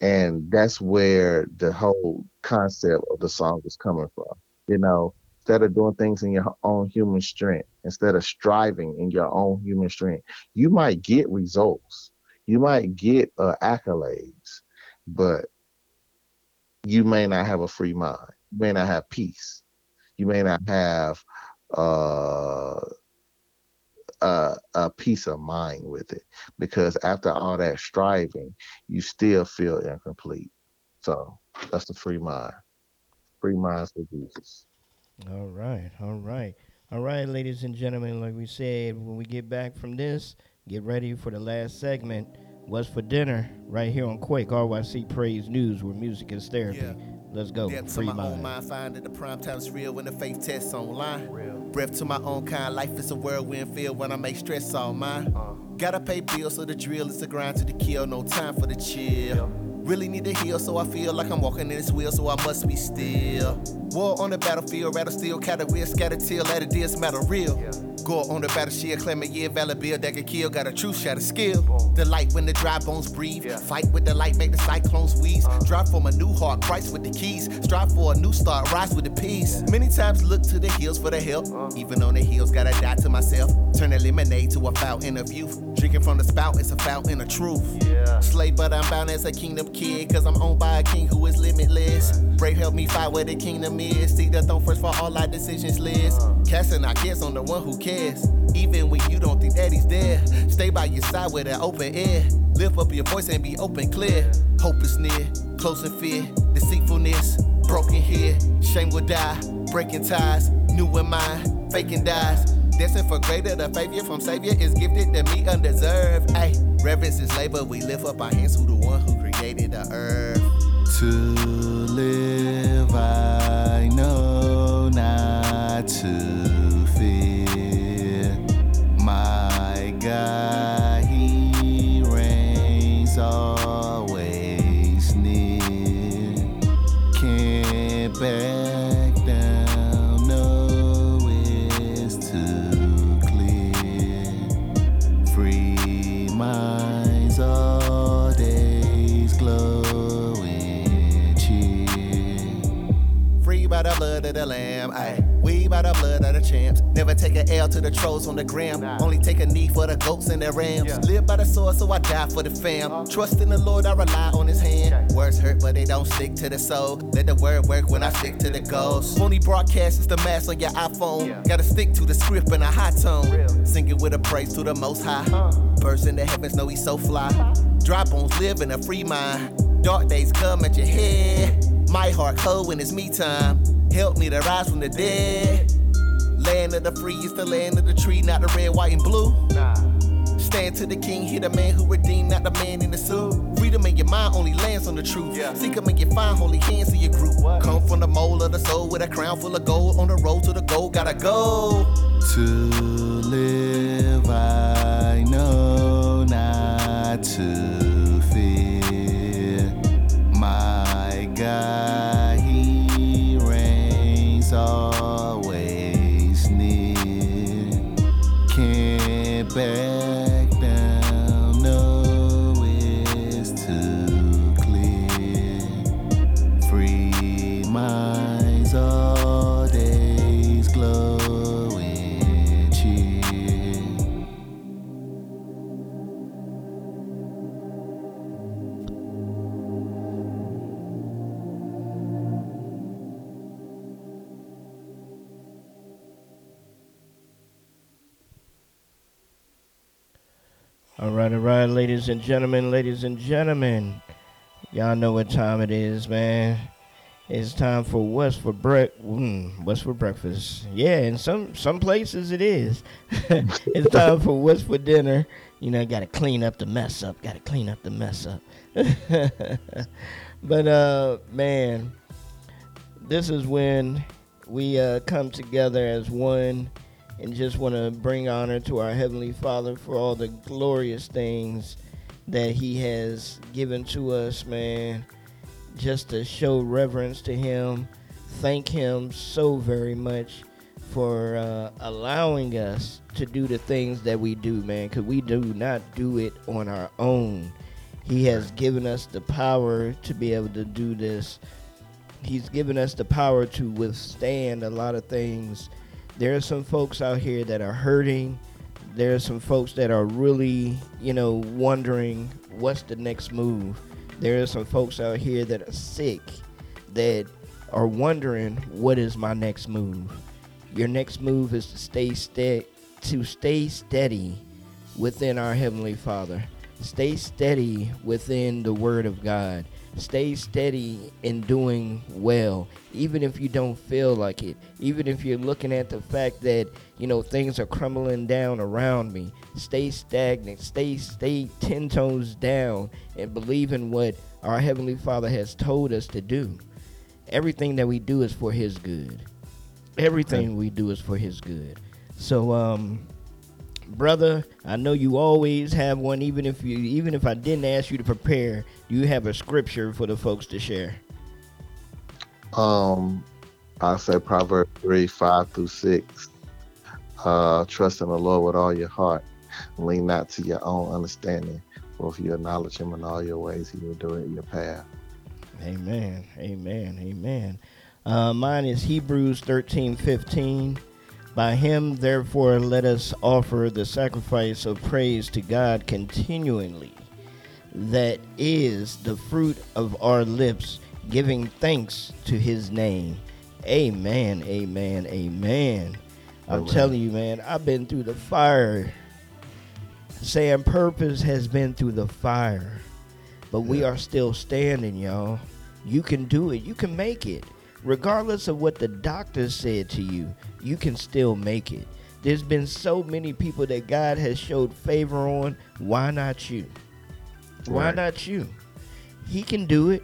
And that's where the whole concept of the song is coming from. You know, instead of doing things in your own human strength, instead of striving in your own human strength, you might get results, you might get uh, accolades, but you may not have a free mind. You may not have peace. You may not have uh, a, a peace of mind with it because after all that striving, you still feel incomplete. So that's the free mind. Free minds for Jesus. All right, all right, all right, ladies and gentlemen. Like we said, when we get back from this, get ready for the last segment. What's for dinner? Right here on Quake RYC Praise News, where music is therapy. Let's go. Depth to Free my own mind. mind, find that the prime time's real when the faith tests online. Real. Breath to my own kind, life is a whirlwind field when I make stress all mine. Uh. Gotta pay bills, so the drill is the grind to the kill, no time for the chill. Really need to heal, so I feel like I'm walking in this wheel, so I must be still. War on the battlefield, rather still, category, scattered till, let it is matter real. Go on the battlefield, claim a year, valid bill that can kill, got a true shot of skill. The light when the dry bones breathe, fight with the light, make the cyclones wheeze. Uh-huh. Drive for my new heart, Christ with the keys. Strive for a new start, rise with the peace. Many times look to the hills for the help, uh-huh. even on the hills, gotta die to myself. Turn a lemonade to a fountain of youth. Drinking from the spout, it's a fountain of truth. Slave, but I'm bound as a kingdom kid, cause I'm owned by a king who is limitless. Brave, help me fight where the kingdom is. See the throne first for all our decisions list. Uh-huh. Casting our cares on the one who cares. Even when you don't think that he's there. Stay by your side with an open ear. Lift up your voice and be open, clear. Hope is near, close in fear. Deceitfulness, broken here. Shame will die, breaking ties. New in mind, faking dies. Destined for greater, the favor from Savior is gifted to me undeserved. Ay, reverence is labor. We lift up our hands to the one who created the earth. To live, I know not to blood of the lamb, ayy. We by the blood of the champs. Never take an L to the trolls on the gram. Only take a knee for the goats and the rams. Live by the sword, so I die for the fam. Uh-huh. Trust in the Lord, I rely on his hand. Words hurt, but they don't stick to the soul. Let the word work when I stick to the goals. Phony broadcast is the mass on your iPhone. Gotta stick to the script in a high tone. Singing with a praise to the most high. Uh. Birds in the heavens know he's so fly. Uh-huh. Dry bones live in a free mind. Dark days come at your head. My heart cold when it's me time. Help me to rise from the dead. Land of the free is the land of the tree, not the red, white, and blue. Nah. Stand to the king, hear the man who redeemed, not the man in the suit. Freedom in your mind only lands on the truth. Seek him and you find holy hands in your group. Come from the mole of the soul with a crown full of gold. On the road to the goal, gotta go. To live, I know not to Can't right, all right, ladies and gentlemen, ladies and gentlemen. Y'all know what time it is, man. It's time for what's for brec mm, what's for breakfast. Yeah, in some some places it is. <laughs> it's time for what's for dinner. You know, got to clean up the mess up. Got to clean up the mess up. <laughs> but uh, man, this is when we uh, come together as one and just want to bring honor to our Heavenly Father for all the glorious things that He has given to us, man. Just to show reverence to Him, thank Him so very much for uh, allowing us to do the things that we do, man, because we do not do it on our own. He has given us the power to be able to do this. He's given us the power to withstand a lot of things. There are some folks out here that are hurting. There are some folks that are really, you know, wondering what's the next move. There are some folks out here that are sick that are wondering what is my next move. Your next move is to stay ste- to stay steady within our heavenly Father. Stay steady within the word of God. Stay steady in doing well, even if you don't feel like it. Even if you're looking at the fact that, you know, things are crumbling down around me. Stay stagnant. Stay stay 10 toes down and believe in what our heavenly Father has told us to do. Everything that we do is for his good. Everything we do is for his good. So um brother, I know you always have one even if you even if I didn't ask you to prepare, you have a scripture for the folks to share. Um, I say Proverbs three, five through six. Uh, trust in the Lord with all your heart. Lean not to your own understanding. For if you acknowledge him in all your ways, he will direct your path. Amen. Amen. Amen. Uh, mine is Hebrews 13 15. By him, therefore, let us offer the sacrifice of praise to God continually. That is the fruit of our lips, giving thanks to his name. Amen. Amen. Amen. I'm Amen. telling you, man, I've been through the fire. Sam Purpose has been through the fire, but we are still standing, y'all. You can do it. You can make it. Regardless of what the doctor said to you, you can still make it. There's been so many people that God has showed favor on. Why not you? Why Right. not you? He can do it.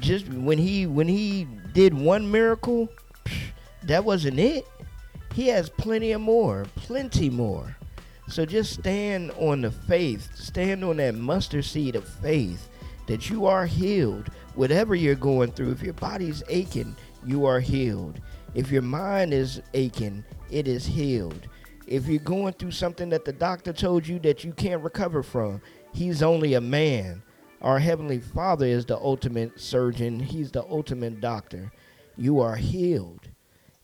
Just when he when he did one miracle, that wasn't it. He has plenty of more, plenty more. So just stand on the faith, stand on that mustard seed of faith that you are healed. Whatever you're going through, if your body's aching, you are healed. If your mind is aching, it is healed. If you're going through something that the doctor told you that you can't recover from, he's only a man. Our heavenly Father is the ultimate surgeon, he's the ultimate doctor. You are healed.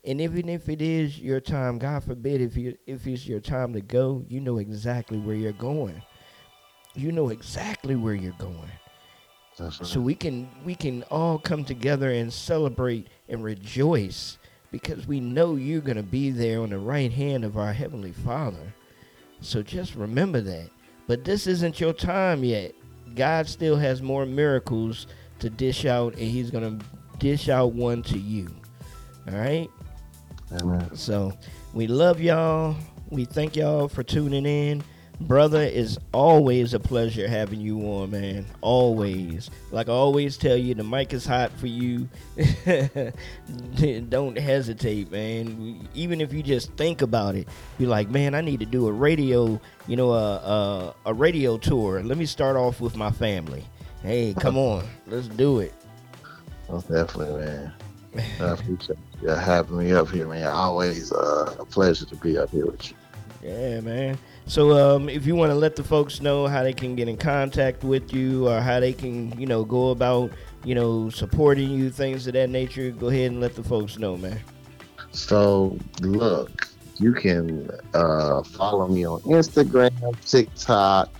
And even if it is your time, God forbid, if you if it's your time to go, you know exactly where you're going. You know exactly where you're going. That's right. So we can we can all come together and celebrate and rejoice because we know you're gonna be there on the right hand of our heavenly Father. So just remember that. But this isn't your time yet. God still has more miracles to dish out, and He's gonna dish out one to you. All right. Amen. So we love y'all. We thank y'all for tuning in. Brother, it's always a pleasure having you on, man. Always. Like I always tell you, the mic is hot for you. <laughs> Don't hesitate, man. Even if you just think about it, you're like, man, I need to do a radio, you know, a, a, a radio tour. Let me start off with my family. Hey, come <laughs> on. Let's do it. Most definitely, man. I appreciate you having me up here, man. Always uh, a pleasure to be up here with you. Yeah, man. So, um, if you want to let the folks know how they can get in contact with you or how they can, you know, go about, you know, supporting you, things of that nature, go ahead and let the folks know, man. So look, you can uh, follow me on Instagram, TikTok,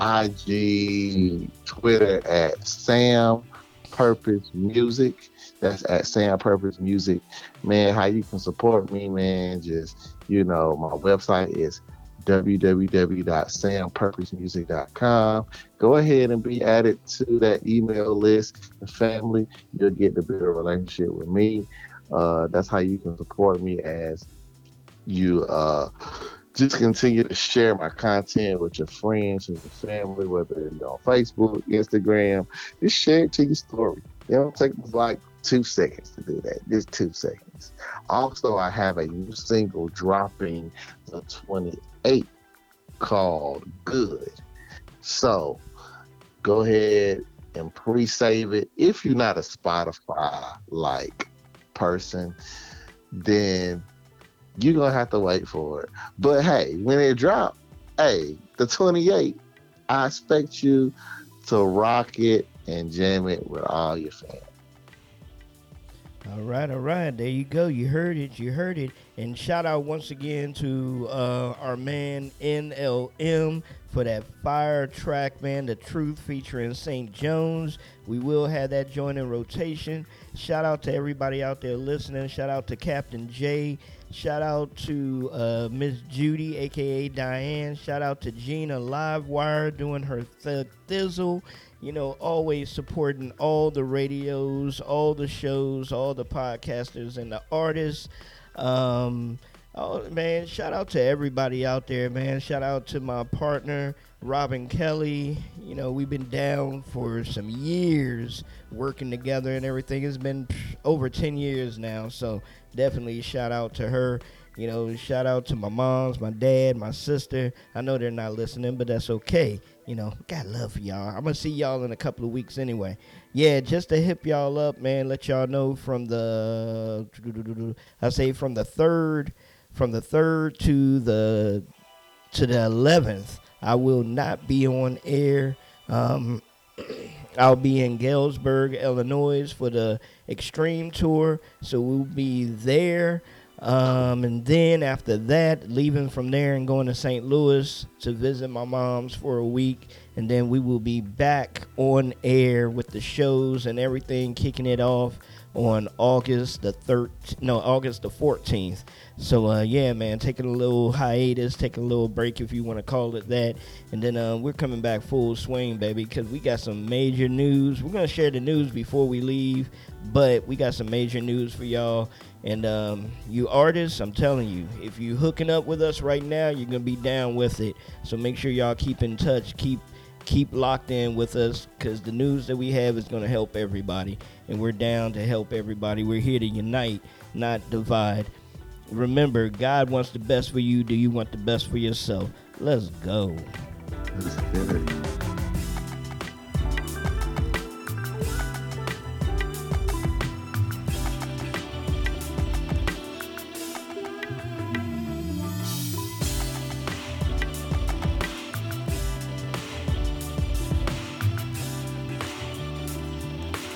IG, Twitter at Sam Purpose Music. That's at Sam Purpose Music. Man, how you can support me, man, just you know, my website is www.sampurposemusic.com. Go ahead and be added to that email list and family. You'll get a relationship with me. Uh, that's how you can support me as you uh, just continue to share my content with your friends and your family, whether you're on Facebook, Instagram. Just share it to your story. It don't take like two seconds to do that. Just two seconds. Also, I have a new single dropping the 28th called Good. So go ahead and pre-save it. If you're not a Spotify like person, then you're gonna have to wait for it. But hey, when it drop, hey, the 28, I expect you to rock it and jam it with all your fans. All right, all right. There you go. You heard it. You heard it. And shout out once again to uh, our man NLM for that fire track, man. The Truth featuring St. Jones. We will have that joint in rotation. Shout out to everybody out there listening. Shout out to Captain J. Shout out to uh, Miss Judy, aka Diane. Shout out to Gina Livewire doing her th- thizzle you know, always supporting all the radios, all the shows, all the podcasters and the artists. Um, oh man, shout out to everybody out there, man. Shout out to my partner Robin Kelly. You know, we've been down for some years working together and everything. It's been over 10 years now, so definitely shout out to her. You know, shout out to my moms, my dad, my sister. I know they're not listening, but that's okay. You know, got love for y'all. I'm gonna see y'all in a couple of weeks anyway. Yeah, just to hip y'all up, man. Let y'all know from the I say from the third, from the third to the to the eleventh. I will not be on air. Um, <clears throat> I'll be in Galesburg, Illinois for the Extreme Tour. So we'll be there. Um, and then after that, leaving from there and going to St. Louis to visit my mom's for a week. And then we will be back on air with the shows and everything, kicking it off on August the 13th, no, August the 14th. So, uh, yeah, man, taking a little hiatus, taking a little break if you want to call it that. And then uh, we're coming back full swing, baby, because we got some major news. We're going to share the news before we leave, but we got some major news for y'all. And um, you artists, I'm telling you, if you hooking up with us right now, you're gonna be down with it. So make sure y'all keep in touch, keep keep locked in with us, because the news that we have is gonna help everybody, and we're down to help everybody. We're here to unite, not divide. Remember, God wants the best for you. Do you want the best for yourself? Let's go.